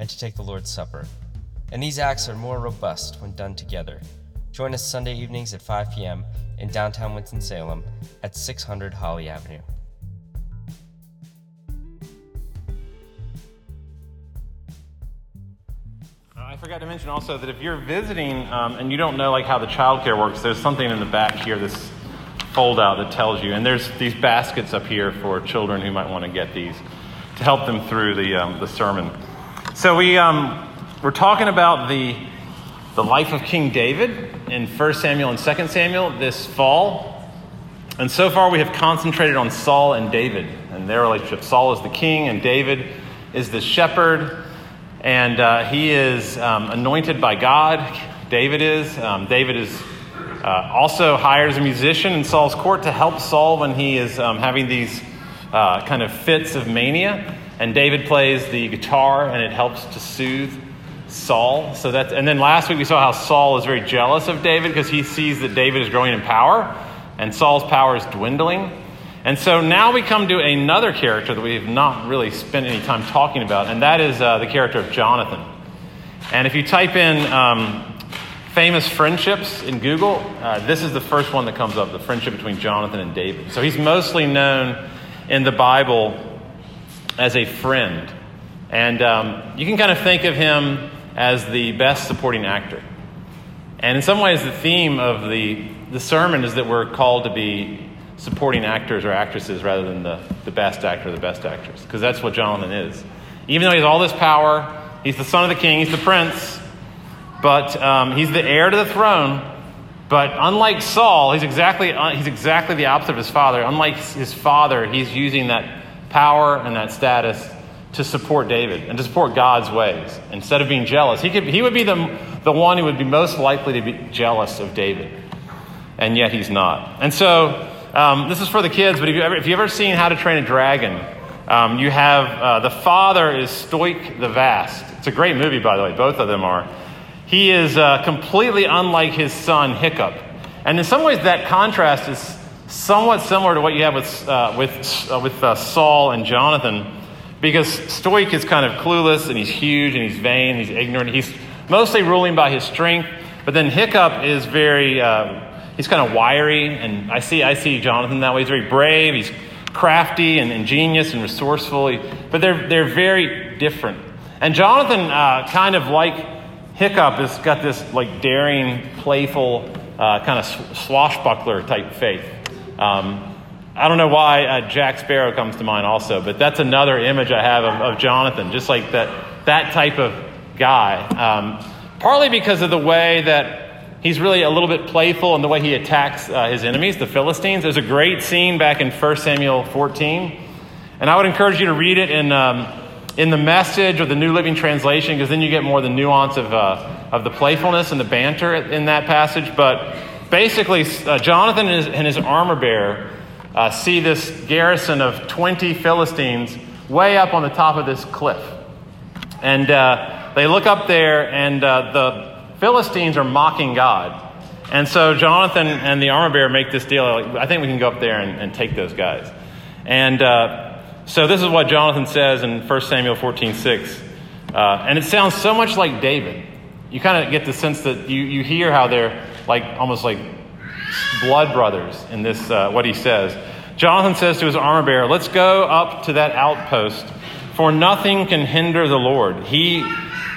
and to take the Lord's Supper. And these acts are more robust when done together. Join us Sunday evenings at 5 p.m. in downtown Winston-Salem at 600 Holly Avenue. Uh, I forgot to mention also that if you're visiting um, and you don't know like how the childcare works, there's something in the back here, this fold out that tells you. And there's these baskets up here for children who might want to get these to help them through the, um, the sermon. So we, um, we're talking about the, the life of King David in 1 Samuel and 2 Samuel this fall. And so far we have concentrated on Saul and David and their relationship. Saul is the king and David is the shepherd. And uh, he is um, anointed by God. David is. Um, David is uh, also hires a musician in Saul's court to help Saul when he is um, having these uh, kind of fits of mania. And David plays the guitar, and it helps to soothe Saul. So that, and then last week we saw how Saul is very jealous of David because he sees that David is growing in power, and Saul's power is dwindling. And so now we come to another character that we have not really spent any time talking about, and that is uh, the character of Jonathan. And if you type in um, famous friendships in Google, uh, this is the first one that comes up the friendship between Jonathan and David. So he's mostly known in the Bible as a friend. And um, you can kind of think of him as the best supporting actor. And in some ways, the theme of the, the sermon is that we're called to be supporting actors or actresses rather than the, the best actor or the best actress, because that's what Jonathan is. Even though he has all this power, he's the son of the king, he's the prince, but um, he's the heir to the throne. But unlike Saul, he's exactly, uh, he's exactly the opposite of his father. Unlike his father, he's using that power and that status to support David and to support God's ways instead of being jealous. He, could, he would be the, the one who would be most likely to be jealous of David, and yet he's not. And so um, this is for the kids, but if, you ever, if you've ever seen How to Train a Dragon, um, you have uh, the father is Stoick the Vast. It's a great movie, by the way, both of them are. He is uh, completely unlike his son, Hiccup. And in some ways, that contrast is somewhat similar to what you have with, uh, with, uh, with uh, Saul and Jonathan, because Stoick is kind of clueless and he's huge and he's vain, and he's ignorant, he's mostly ruling by his strength. But then Hiccup is very, uh, he's kind of wiry, and I see, I see Jonathan that way. He's very brave, he's crafty and ingenious and resourceful, he, but they're, they're very different. And Jonathan, uh, kind of like Hiccup, has got this like daring, playful, uh, kind of swashbuckler type faith. Um, I don't know why uh, Jack Sparrow comes to mind also, but that's another image I have of, of Jonathan, just like that, that type of guy. Um, partly because of the way that he's really a little bit playful in the way he attacks uh, his enemies, the Philistines. There's a great scene back in 1 Samuel 14, and I would encourage you to read it in, um, in the message or the New Living Translation, because then you get more the nuance of, uh, of the playfulness and the banter in that passage. But basically, uh, Jonathan and his, and his armor bearer uh, see this garrison of 20 Philistines way up on the top of this cliff. And uh, they look up there, and uh, the Philistines are mocking God. And so Jonathan and the armor bearer make this deal. Like, I think we can go up there and, and take those guys. And uh, so this is what Jonathan says in 1 Samuel 14 6. Uh, and it sounds so much like David. You kind of get the sense that you, you hear how they're like almost like blood brothers in this, uh, what he says. Jonathan says to his armor bearer, Let's go up to that outpost, for nothing can hinder the Lord. He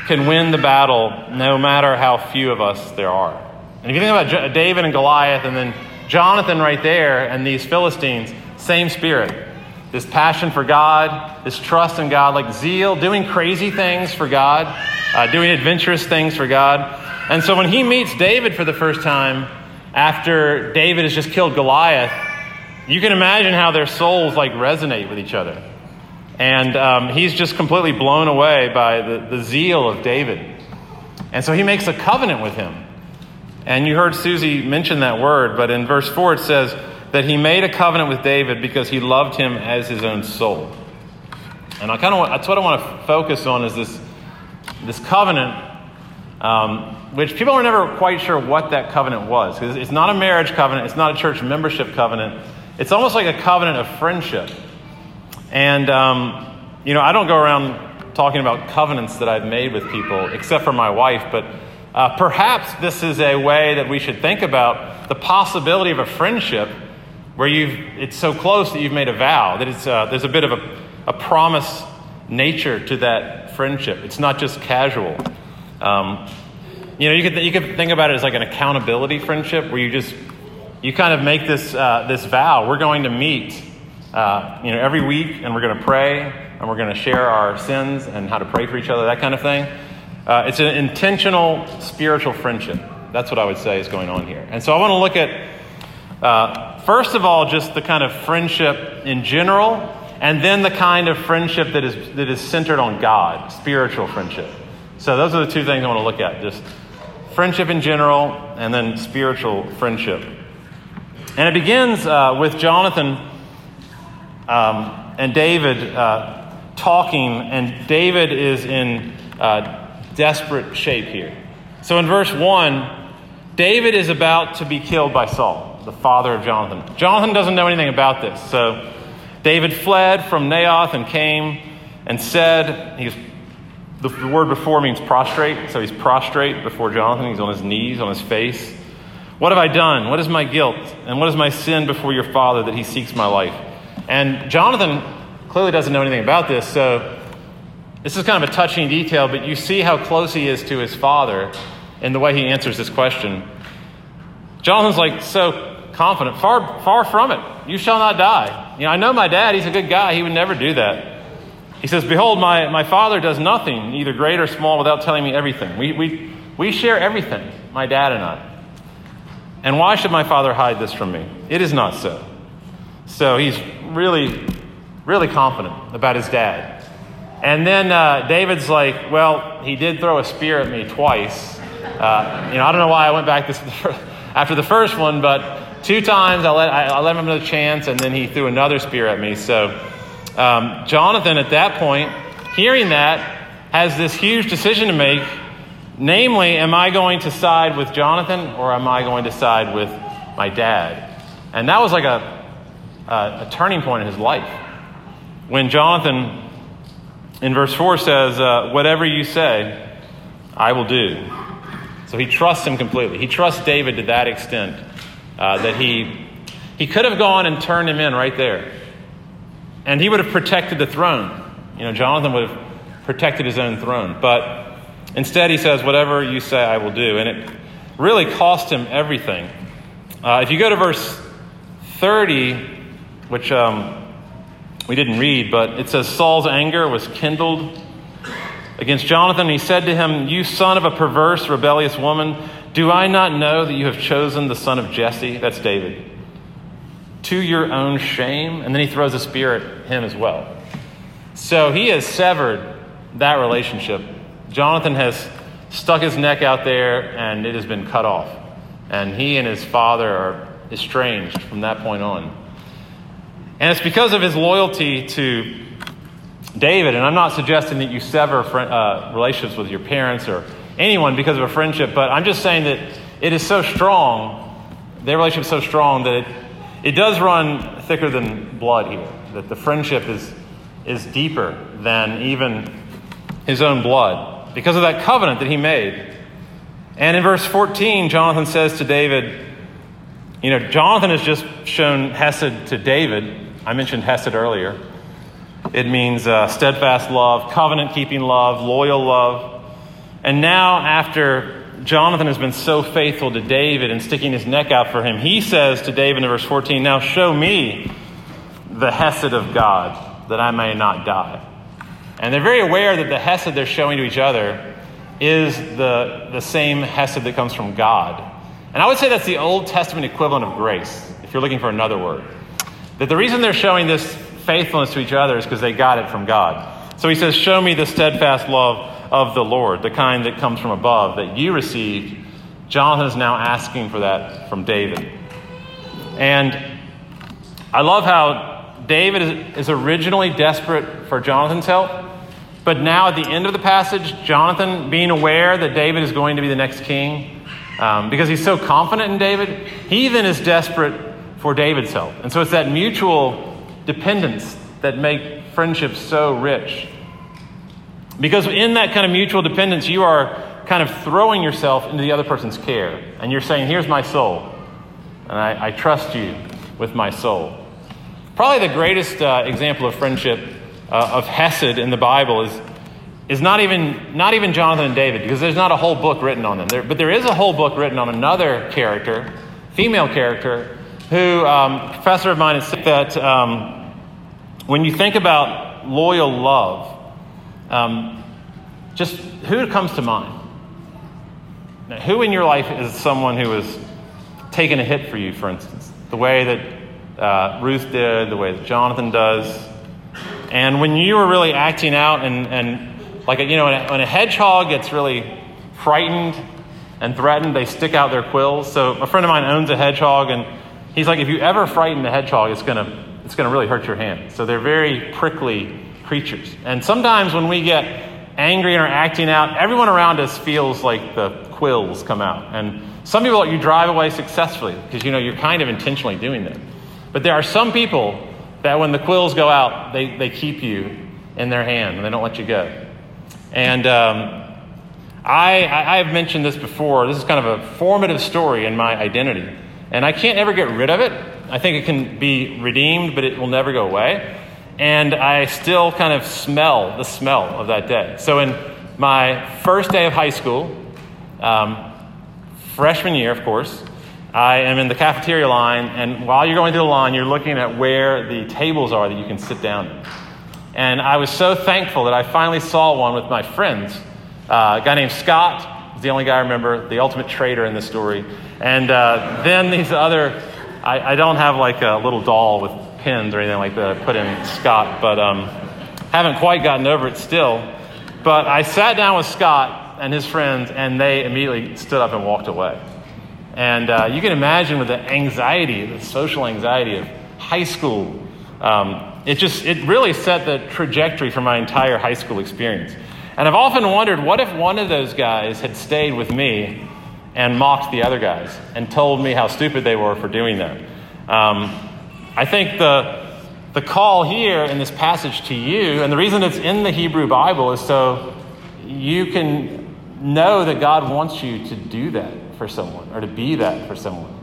can win the battle no matter how few of us there are. And if you think about David and Goliath, and then Jonathan right there, and these Philistines, same spirit. This passion for God, this trust in God, like zeal, doing crazy things for God, uh, doing adventurous things for God. And so when he meets David for the first time, after David has just killed Goliath, you can imagine how their souls like resonate with each other. And um, he's just completely blown away by the, the zeal of David. And so he makes a covenant with him. And you heard Susie mention that word, but in verse 4 it says that he made a covenant with David because he loved him as his own soul. And I kind of that's what I want to focus on is this, this covenant, um, which people are never quite sure what that covenant was. It's not a marriage covenant, it's not a church membership covenant. It's almost like a covenant of friendship. And, um, you know, I don't go around talking about covenants that I've made with people, except for my wife, but uh, perhaps this is a way that we should think about the possibility of a friendship where you've, it's so close that you've made a vow, that it's, uh, there's a bit of a, a promise nature to that friendship. It's not just casual. Um, you know, you could, you could think about it as like an accountability friendship where you just, you kind of make this, uh, this vow. We're going to meet, uh, you know, every week and we're going to pray and we're going to share our sins and how to pray for each other, that kind of thing. Uh, it's an intentional spiritual friendship. That's what I would say is going on here. And so I want to look at, uh, first of all, just the kind of friendship in general, and then the kind of friendship that is, that is centered on God, spiritual friendship. So those are the two things I want to look at just friendship in general, and then spiritual friendship. And it begins uh, with Jonathan um, and David uh, talking, and David is in uh, desperate shape here. So in verse 1, David is about to be killed by Saul, the father of Jonathan. Jonathan doesn't know anything about this. So David fled from Naioth and came and said, he's, the, the word before means prostrate. So he's prostrate before Jonathan. He's on his knees, on his face. What have I done? What is my guilt? And what is my sin before your father that he seeks my life? And Jonathan clearly doesn't know anything about this. So this is kind of a touching detail, but you see how close he is to his father in the way he answers this question. Jonathan's like so confident, far, far from it. You shall not die. You know, I know my dad, he's a good guy, he would never do that. He says, Behold, my, my father does nothing, either great or small, without telling me everything. We, we, we share everything, my dad and I. And why should my father hide this from me? It is not so. So he's really, really confident about his dad. And then uh, David's like, well, he did throw a spear at me twice. Uh, you know, I don't know why I went back this, after the first one, but two times I let, I, I let him another chance, and then he threw another spear at me. So um, Jonathan, at that point, hearing that, has this huge decision to make. Namely, am I going to side with Jonathan or am I going to side with my dad? And that was like a, a, a turning point in his life. When Jonathan in verse 4 says, uh, Whatever you say, I will do. So he trusts him completely. He trusts David to that extent uh, that he, he could have gone and turned him in right there. And he would have protected the throne. You know, Jonathan would have protected his own throne. But instead, he says, Whatever you say, I will do. And it really cost him everything. Uh, if you go to verse 30, which um, we didn't read, but it says Saul's anger was kindled against Jonathan. He said to him, You son of a perverse, rebellious woman, do I not know that you have chosen the son of Jesse? That's David. To your own shame. And then he throws a spear at him as well. So he has severed that relationship. Jonathan has stuck his neck out there and it has been cut off. And he and his father are estranged from that point on. And it's because of his loyalty to David. And I'm not suggesting that you sever uh, relationships with your parents or anyone because of a friendship, but I'm just saying that it is so strong, their relationship is so strong that it, it does run thicker than blood here. That the friendship is, is deeper than even his own blood because of that covenant that he made. And in verse 14, Jonathan says to David, you know, Jonathan has just shown Hesed to David I mentioned Hesed earlier. It means uh, steadfast love, covenant keeping love, loyal love. And now, after Jonathan has been so faithful to David and sticking his neck out for him, he says to David in verse 14, Now show me the Hesed of God, that I may not die. And they're very aware that the Hesed they're showing to each other is the, the same Hesed that comes from God. And I would say that's the Old Testament equivalent of grace, if you're looking for another word. That the reason they're showing this faithfulness to each other is because they got it from God. So he says, Show me the steadfast love of the Lord, the kind that comes from above that you received, Jonathan is now asking for that from David. And I love how David is, originally desperate for Jonathan's help, but now at the end of the passage, Jonathan, being aware that David is going to be the next king, um, because he's so confident in David, he then is desperate for David's help. And so it's that mutual dependence that make friendships so rich. Because in that kind of mutual dependence, you are kind of throwing yourself into the other person's care. And you're saying, Here's my soul. And I, I trust you with my soul. Probably the greatest uh, example of friendship uh, of Hesed in the Bible is, is not, even, not even Jonathan and David, because there's not a whole book written on them. There, but there is a whole book written on another character, female character, who, um, professor of mine, has said that um, when you think about loyal love, um, just who comes to mind? Now, who in your life is someone who has taken a hit for you, for instance? The way that uh, Ruth did, the way that Jonathan does. And when you were really acting out, and, and like, a, you know, when a, when a hedgehog gets really frightened and threatened, they stick out their quills. So a friend of mine owns a hedgehog, and he's like, if you ever frighten the hedgehog, it's going to it's going to really hurt your hand. So they're very prickly creatures. And sometimes when we get angry and are acting out, everyone around us feels like the quills come out. And some people, you drive away successfully because you know you're kind of intentionally doing that. But there are some people that when the quills go out, they, they keep you in their hand and they don't let you go. And um, I, I, I've mentioned this before. This is kind of a formative story in my identity. And I can't ever get rid of it. I think it can be redeemed, but it will never go away. And I still kind of smell the smell of that day. So, in my first day of high school, um, freshman year, of course, I am in the cafeteria line, and while you're going through the line, you're looking at where the tables are that you can sit down. And I was so thankful that I finally saw one with my friends. Uh, a guy named Scott, is the only guy I remember, the ultimate traitor in this story. And uh, then these other I, I, don't have like a little doll with pins or anything like that I put in Scott, but um, haven't quite gotten over it still. But I sat down with Scott and his friends, and they immediately stood up and walked away. And uh, you can imagine with the anxiety, the social anxiety of high school, um, it just it really set the trajectory for my entire high school experience. And I've often wondered, what if one of those guys had stayed with me and mocked the other guys and told me how stupid they were for doing that. Um, I think the, the call here in this passage to you, and the reason it's in the Hebrew Bible is so you can know that God wants you to do that for someone or to be that for someone.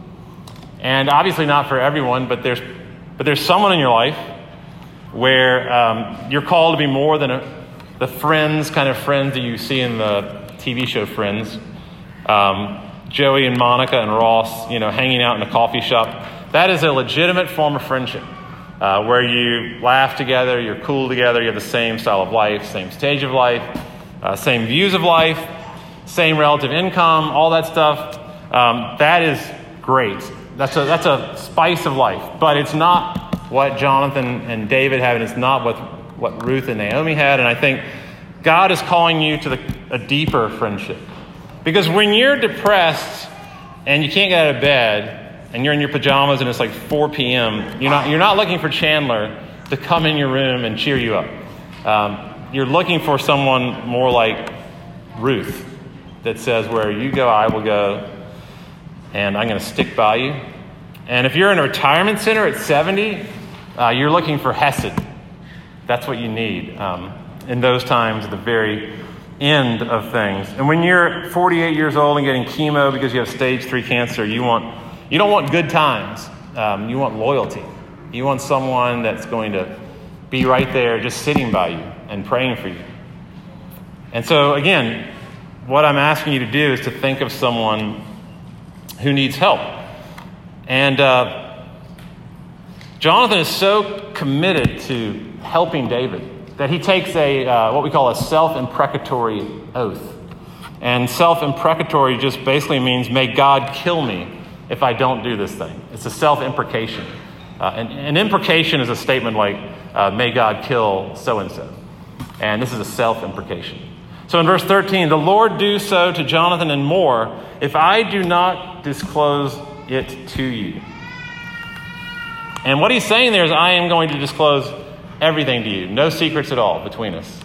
And obviously not for everyone, but there's, but there's someone in your life where um, you're called to be more than a, the friends, kind of friends that you see in the TV show Friends. Um, Joey and Monica and Ross, you know, hanging out in a coffee shop. That is a legitimate form of friendship uh, where you laugh together, you're cool together, you have the same style of life, same stage of life, uh, same views of life, same relative income, all that stuff. Um, that is great. That's a, that's a spice of life. But it's not what Jonathan and David had, and it's not what, what Ruth and Naomi had. And I think God is calling you to the, a deeper friendship. Because when you're depressed and you can't get out of bed and you're in your pajamas and it's like 4 p.m., you're not, you're not looking for Chandler to come in your room and cheer you up. Um, you're looking for someone more like Ruth that says, Where you go, I will go, and I'm going to stick by you. And if you're in a retirement center at 70, uh, you're looking for Hesed. That's what you need um, in those times, at the very end of things. And when you're 48 years old and getting chemo because you have stage three cancer, you, want, you don't want good times. Um, you want loyalty. You want someone that's going to be right there just sitting by you and praying for you. And so, again, what I'm asking you to do is to think of someone who needs help. And uh, Jonathan is so committed to helping David that he takes a uh, what we call a self-imprecatory oath. And self-imprecatory just basically means, "May God kill me if I don't do this thing." It's a self-imprecation. Uh, and, an imprecation is a statement like, uh, "May God kill so and so," and this is a self-imprecation. So in verse 13, the Lord do so to Jonathan and more if I do not disclose it to you. And what he's saying there is, I am going to disclose everything to you, no secrets at all between us.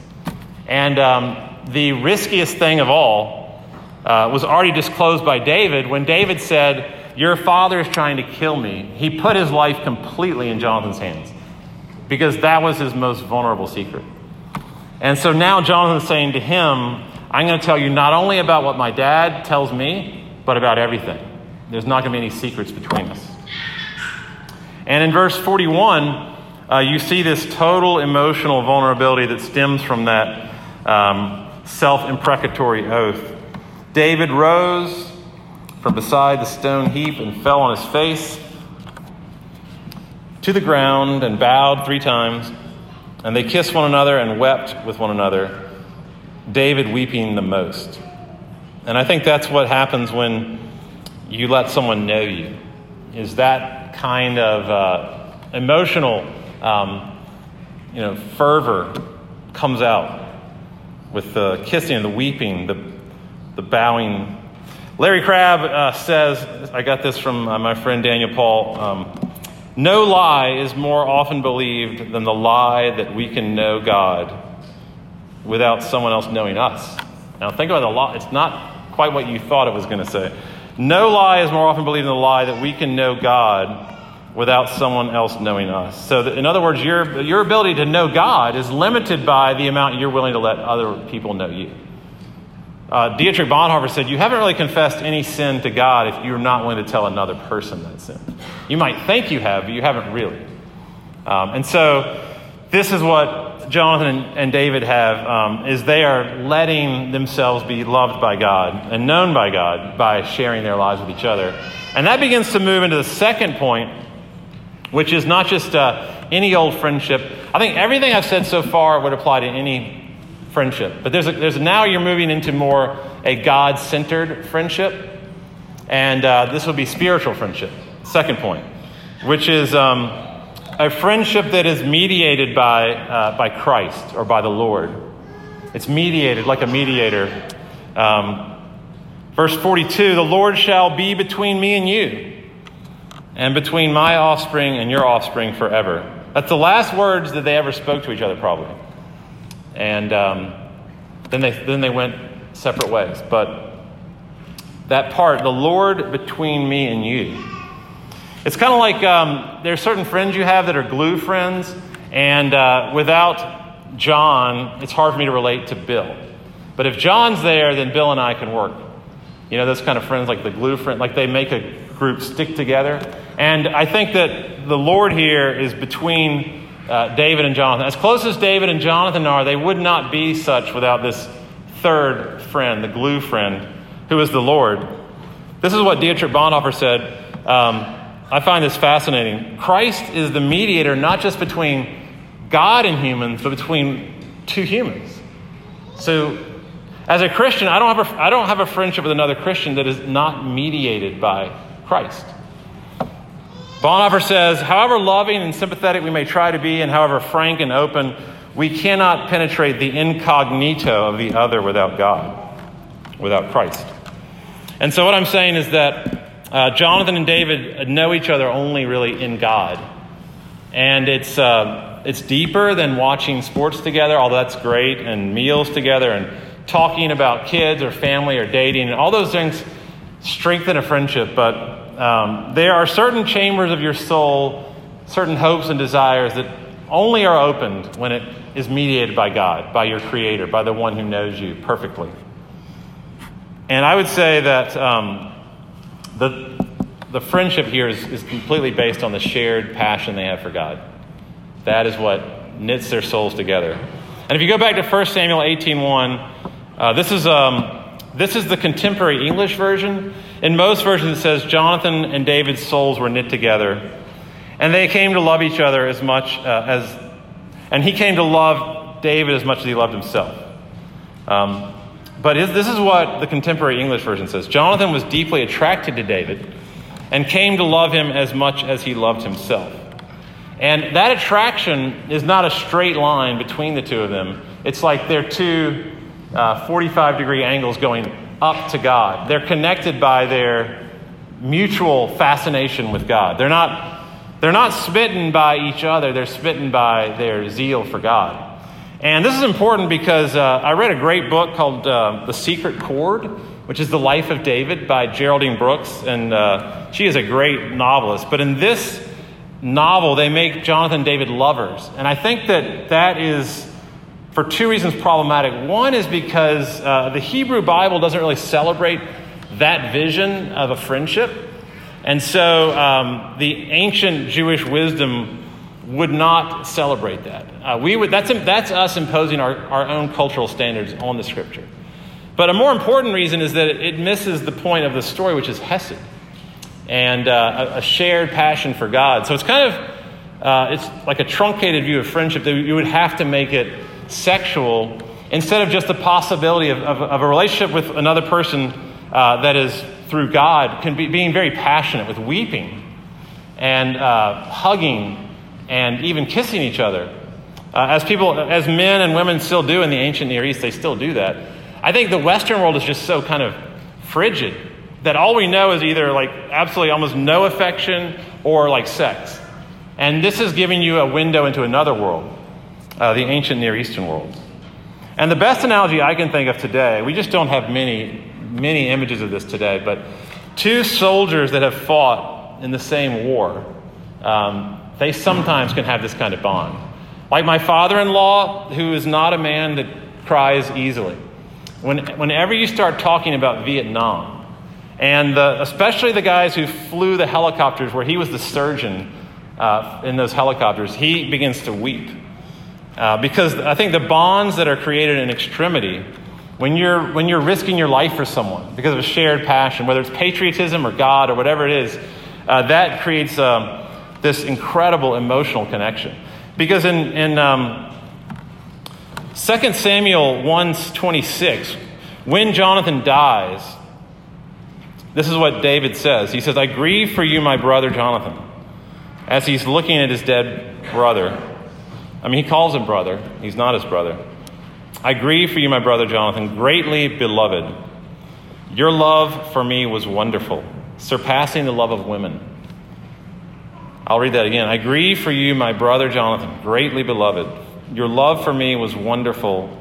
And um, the riskiest thing of all uh, was already disclosed by David when David said, Your father is trying to kill me. He put his life completely in Jonathan's hands because that was his most vulnerable secret. And so now Jonathan's saying to him, I'm going to tell you not only about what my dad tells me, but about everything. There's not going to be any secrets between us. And in verse 41, uh, you see this total emotional vulnerability that stems from that um, self imprecatory oath. David rose from beside the stone heap and fell on his face to the ground and bowed three times. And they kissed one another and wept with one another, David weeping the most. And I think that's what happens when you let someone know you, is that kind of uh, emotional um, you know, fervor comes out with the kissing and the weeping, the, the bowing. Larry Crabb uh, says, I got this from uh, my friend Daniel Paul. Um, no lie is more often believed than the lie that we can know God without someone else knowing us. Now, think about the lie. It's not quite what you thought it was going to say. No lie is more often believed than the lie that we can know God without someone else knowing us. So, in other words, your, your ability to know God is limited by the amount you're willing to let other people know you. Uh, Dietrich Bonhoeffer said, You haven't really confessed any sin to God if you're not willing to tell another person that sin. You might think you have, but you haven't really. Um, and so, this is what Jonathan and David have um, is they are letting themselves be loved by God and known by God by sharing their lives with each other. And that begins to move into the second point, which is not just uh, any old friendship. I think everything I've said so far would apply to any friendship. But there's, a, there's now you're moving into more a God centered friendship. And uh, this would be spiritual friendship. Second point, which is um, a friendship that is mediated by, uh, by Christ or by the Lord. It's mediated like a mediator. Um, verse 42 The Lord shall be between me and you, and between my offspring and your offspring forever. That's the last words that they ever spoke to each other, probably. And um, then, they, then they went separate ways. But that part, the Lord between me and you, it's kind of like um, there are certain friends you have that are glue friends, and uh, without John, it's hard for me to relate to Bill. But if John's there, then Bill and I can work. You know, those kind of friends, like the glue friend, like they make a group stick together. And I think that the Lord here is between uh, David and Jonathan. As close as David and Jonathan are, they would not be such without this third friend, the glue friend, who is the Lord. This is what Dietrich Bonhoeffer said. Um, I find this fascinating. Christ is the mediator not just between God and humans, but between two humans. So, as a Christian, I don't have a, I don't have a friendship with another Christian that is not mediated by Christ. Bonhoeffer says, however loving and sympathetic we may try to be, and however frank and open, we cannot penetrate the incognito of the other without God, without Christ. And so, what I'm saying is that uh, Jonathan and David know each other only really in God. And it's, uh, it's deeper than watching sports together, although that's great, and meals together, and talking about kids or family or dating, and all those things strengthen a friendship. But um, there are certain chambers of your soul, certain hopes and desires that only are opened when it is mediated by God, by your Creator, by the one who knows you perfectly. And I would say that um, the, the friendship here is, is completely based on the shared passion they have for God. That is what knits their souls together. And if you go back to 1 Samuel 18.1, uh, this, is, um, this is the contemporary English version. In most versions, it says Jonathan and David's souls were knit together, and they came to love each other as much uh, as, and he came to love David as much as he loved himself. Um, but this is what the contemporary English version says Jonathan was deeply attracted to David and came to love him as much as he loved himself. And that attraction is not a straight line between the two of them. It's like they're two uh, 45 degree angles going up to God. They're connected by their mutual fascination with God. They're not, they're not smitten by each other, they're smitten by their zeal for God. And this is important because uh, I read a great book called uh, The Secret Chord, which is the life of David by Geraldine Brooks. And uh, she is a great novelist. But in this novel, they make Jonathan David lovers. And I think that that is, for two reasons, problematic. One is because uh, the Hebrew Bible doesn't really celebrate that vision of a friendship. And so um, the ancient Jewish wisdom would not celebrate that. Uh, we would, that's, that's us imposing our, our own cultural standards on the scripture. But a more important reason is that it misses the point of the story, which is Hesed and uh, a, a, shared passion for God. So it's kind of uh, it's like a truncated view of friendship that you would have to make it sexual instead of just the possibility of, of, of a relationship with another person uh, that is through God, can be being very passionate with weeping and uh, hugging and even kissing each other. Uh, as people, as men and women still do in the ancient Near East, they still do that. I think the Western world is just so kind of frigid that all we know is either like absolutely almost no affection or like sex. And this is giving you a window into another world, uh, the ancient Near Eastern world. And the best analogy I can think of today, we just don't have many, many images of this today, but two soldiers that have fought in the same war, um, they sometimes can have this kind of bond. Like my father in law, who is not a man that cries easily. When, whenever you start talking about Vietnam, and the, especially the guys who flew the helicopters, where he was the surgeon uh, in those helicopters, he begins to weep. Uh, because I think the bonds that are created in extremity, when you're, when you're risking your life for someone because of a shared passion, whether it's patriotism or God or whatever it is, uh, that creates um, this incredible emotional connection. Because in, in um, 2 Samuel 1:26, when Jonathan dies, this is what David says. He says, "I grieve for you, my brother Jonathan." As he's looking at his dead brother. I mean, he calls him brother. He's not his brother. I grieve for you, my brother Jonathan, greatly beloved. Your love for me was wonderful, surpassing the love of women. I'll read that again. I grieve for you, my brother Jonathan, greatly beloved. Your love for me was wonderful,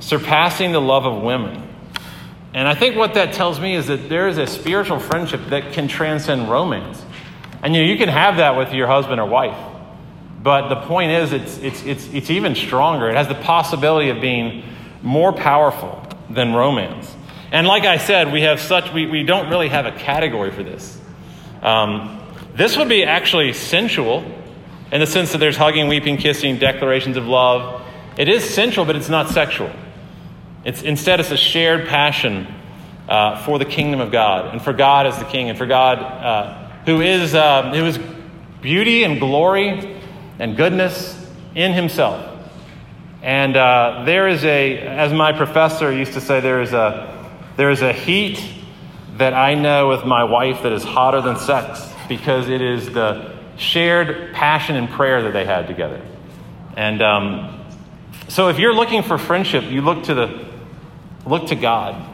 surpassing the love of women. And I think what that tells me is that there is a spiritual friendship that can transcend romance. And you, know, you can have that with your husband or wife. But the point is, it's, it's, it's, it's even stronger. It has the possibility of being more powerful than romance. And like I said, we have such, we, we don't really have a category for this. Um, this would be actually sensual in the sense that there's hugging, weeping, kissing, declarations of love. It is sensual, but it's not sexual. It's, instead, it's a shared passion uh, for the kingdom of God and for God as the king and for God uh, who, is, uh, who is beauty and glory and goodness in himself. And uh, there is a, as my professor used to say, there is a, there is a heat that I know with my wife that is hotter than sex because it is the shared passion and prayer that they had together. And um, so if you're looking for friendship, you look to, the, look to God.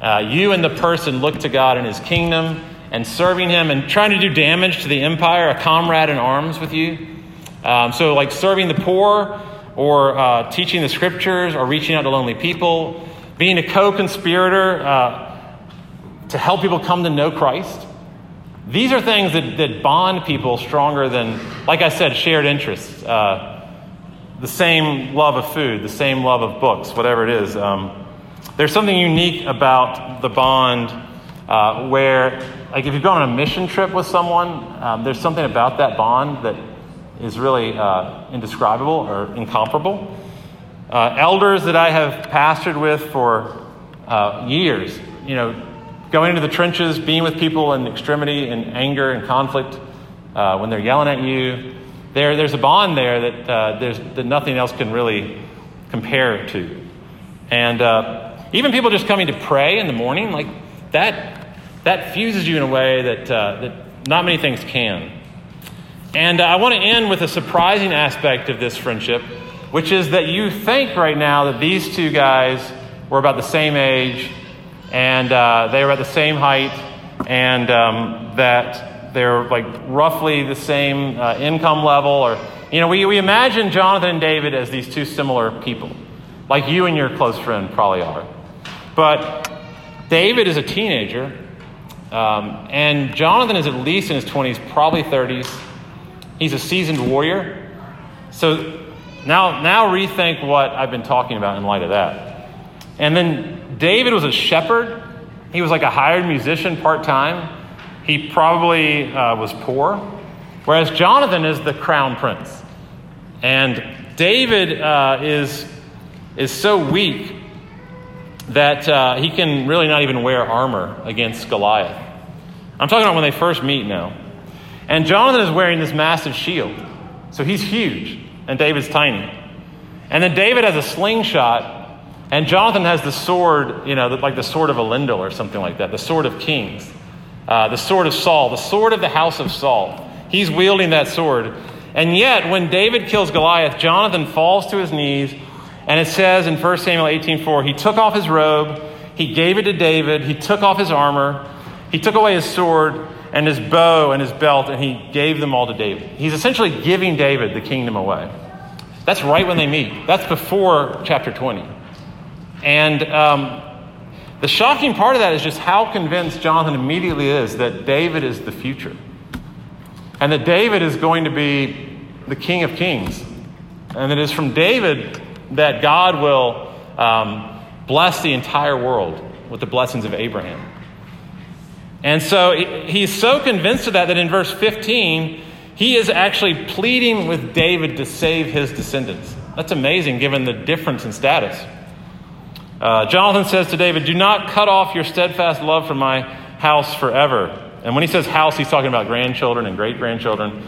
Uh, you and the person look to God and his kingdom and serving him and trying to do damage to the empire, a comrade in arms with you. Um, so, like serving the poor or uh, teaching the scriptures or reaching out to lonely people, being a co conspirator uh, to help people come to know Christ. These are things that, that bond people stronger than, like I said, shared interests. Uh, the same love of food, the same love of books, whatever it is. Um, there's something unique about the bond uh, where, like, if you go on a mission trip with someone, um, there's something about that bond that is really uh, indescribable or incomparable. Uh, elders that I have pastored with for uh, years, you know, going into the trenches, being with people in extremity and anger and conflict, uh, when they're yelling at you, there, there's a bond there that, uh, there's, that nothing else can really compare to. And uh, even people just coming to pray in the morning, like that, that fuses you in a way that, that not many things can. And uh, I want to end with a surprising aspect of this friendship, which is that you think right now that these two guys were about the same age, and uh, they were at the same height, and um, that they're like roughly the same uh, income level. Or, you know, we, we imagine Jonathan and David as these two similar people, like you and your close friend probably are. But David is a teenager, um, and Jonathan is at least in his 20s, probably 30s. He's a seasoned warrior. So now, now rethink what I've been talking about in light of that. And then David was a shepherd. He was like a hired musician part time. He probably uh, was poor. Whereas Jonathan is the crown prince. And David uh, is, is so weak that uh, he can really not even wear armor against Goliath. I'm talking about when they first meet now. And Jonathan is wearing this massive shield. So he's huge and David's tiny. And then David has a slingshot, and Jonathan has the sword, you know, like the sword of Elendil or something like that, the sword of kings, uh, the sword of Saul, the sword of the house of Saul. He's wielding that sword. And yet, when David kills Goliath, Jonathan falls to his knees, and it says in 1 Samuel 18:4, he took off his robe, he gave it to David, he took off his armor, he took away his sword, and his bow and his belt, and he gave them all to David. He's essentially giving David the kingdom away. That's right when they meet. That's before chapter 20. And um, the shocking part of that is just how convinced Jonathan immediately is that David is the future. And that David is going to be the king of kings. And it is from David that God will um, bless the entire world with the blessings of Abraham. And so he's so convinced of that that in verse 15, he is actually pleading with David to save his descendants. That's amazing given the difference in status. Uh, Jonathan says to David, Do not cut off your steadfast love from my house forever. And when he says house, he's talking about grandchildren and great grandchildren.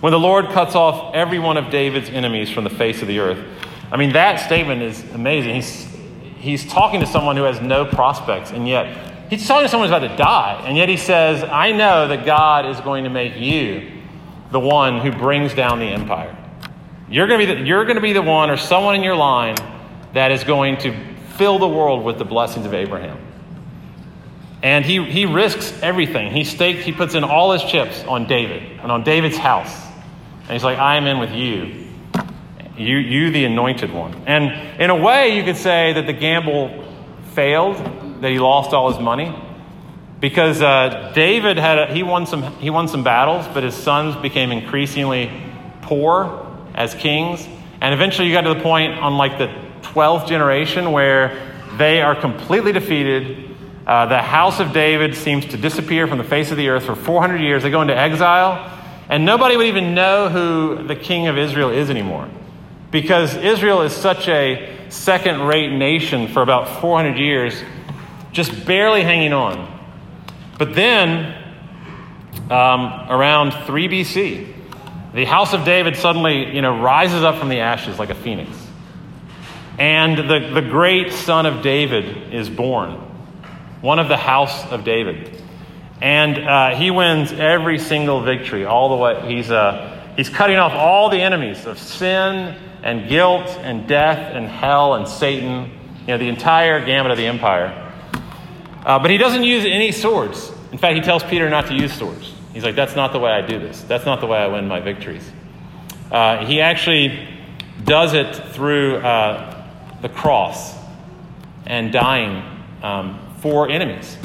When the Lord cuts off every one of David's enemies from the face of the earth. I mean, that statement is amazing. He's, he's talking to someone who has no prospects, and yet He's talking to someone who's about to die, and yet he says, I know that God is going to make you the one who brings down the empire. You're going, to be the, you're going to be the one or someone in your line that is going to fill the world with the blessings of Abraham. And he, he risks everything. He stakes, he puts in all his chips on David and on David's house. And he's like, I am in with you. You, you the anointed one. And in a way, you could say that the gamble failed that he lost all his money because uh, David had a, he won some he won some battles, but his sons became increasingly poor as kings, and eventually you got to the point on like the twelfth generation where they are completely defeated. Uh, the house of David seems to disappear from the face of the earth for 400 years. They go into exile, and nobody would even know who the king of Israel is anymore. Because Israel is such a second rate nation for about 400 years just barely hanging on. But then, um, around 3 BC, the house of David suddenly, you know, rises up from the ashes like a phoenix. And the, the great son of David is born, one of the house of David. And uh, he wins every single victory, all the way. He's, uh, he's cutting off all the enemies of sin and guilt and death and hell and Satan, you know, the entire gamut of the empire. Uh, but he doesn't use any swords. In fact, he tells Peter not to use swords. He's like, that's not the way I do this. That's not the way I win my victories. Uh, he actually does it through uh, the cross and dying um, for enemies,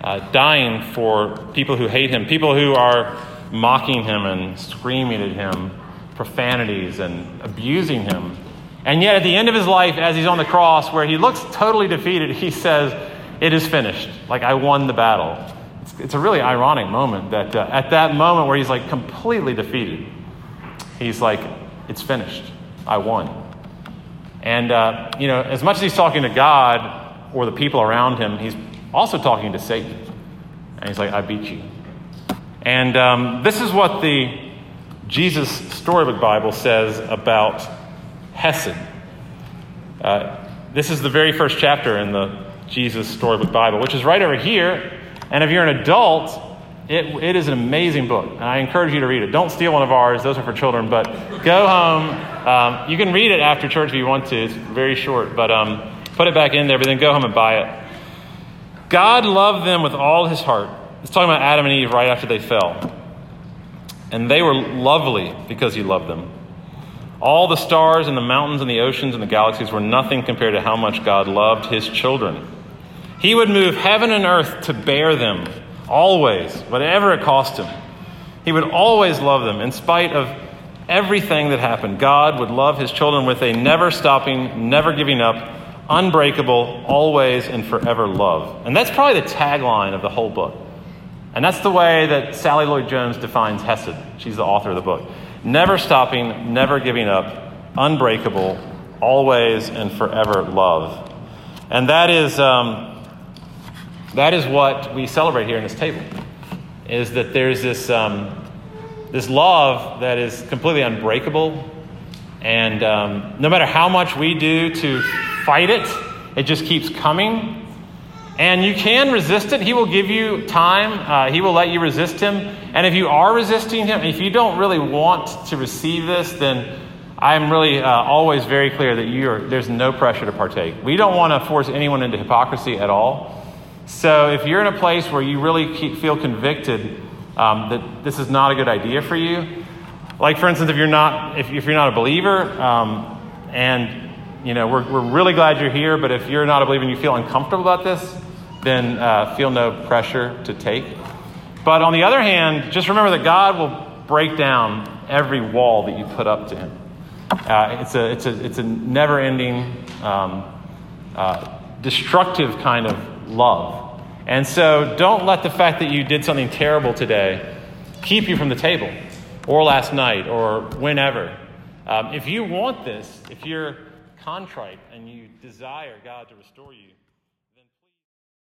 uh, dying for people who hate him, people who are mocking him and screaming at him, profanities and abusing him. And yet, at the end of his life, as he's on the cross, where he looks totally defeated, he says, it is finished. Like I won the battle. It's, it's a really ironic moment that uh, at that moment where he's like completely defeated, he's like, it's finished. I won. And, uh, you know, as much as he's talking to God or the people around him, he's also talking to Satan. And he's like, I beat you. And um, this is what the Jesus Storybook Bible says about Hesed. Uh, this is the very first chapter in the Jesus Storybook Bible, which is right over here. And if you're an adult, it, it is an amazing book. And I encourage you to read it. Don't steal one of ours, those are for children, but go home. Um, you can read it after church if you want to. It's very short, but um, put it back in there, but then go home and buy it. God loved them with all his heart. It's talking about Adam and Eve right after they fell. And they were lovely because he loved them. All the stars and the mountains and the oceans and the galaxies were nothing compared to how much God loved his children. He would move heaven and earth to bear them, always, whatever it cost him. He would always love them in spite of everything that happened. God would love his children with a never stopping, never giving up, unbreakable, always and forever love. And that's probably the tagline of the whole book. And that's the way that Sally Lloyd Jones defines Hesed. She's the author of the book never stopping, never giving up, unbreakable, always and forever love. And that is, um, that is what we celebrate here in this table, is that there's this, um, this love that is completely unbreakable. And um, no matter how much we do to fight it, it just keeps coming. And you can resist it. He will give you time. Uh, he will let you resist him. And if you are resisting him, if you don't really want to receive this, then I'm really uh, always very clear that you are, there's no pressure to partake. We don't want to force anyone into hypocrisy at all. So if you're in a place where you really keep, feel convicted um, that this is not a good idea for you, like for instance, if you're not if, if you're not a believer, um, and you know we're, we're really glad you're here, but if you're not a believer and you feel uncomfortable about this, then uh, feel no pressure to take. But on the other hand, just remember that God will break down every wall that you put up to Him. Uh, it's, a, it's, a, it's a never ending, um, uh, destructive kind of love. And so don't let the fact that you did something terrible today keep you from the table, or last night, or whenever. Um, if you want this, if you're contrite and you desire God to restore you,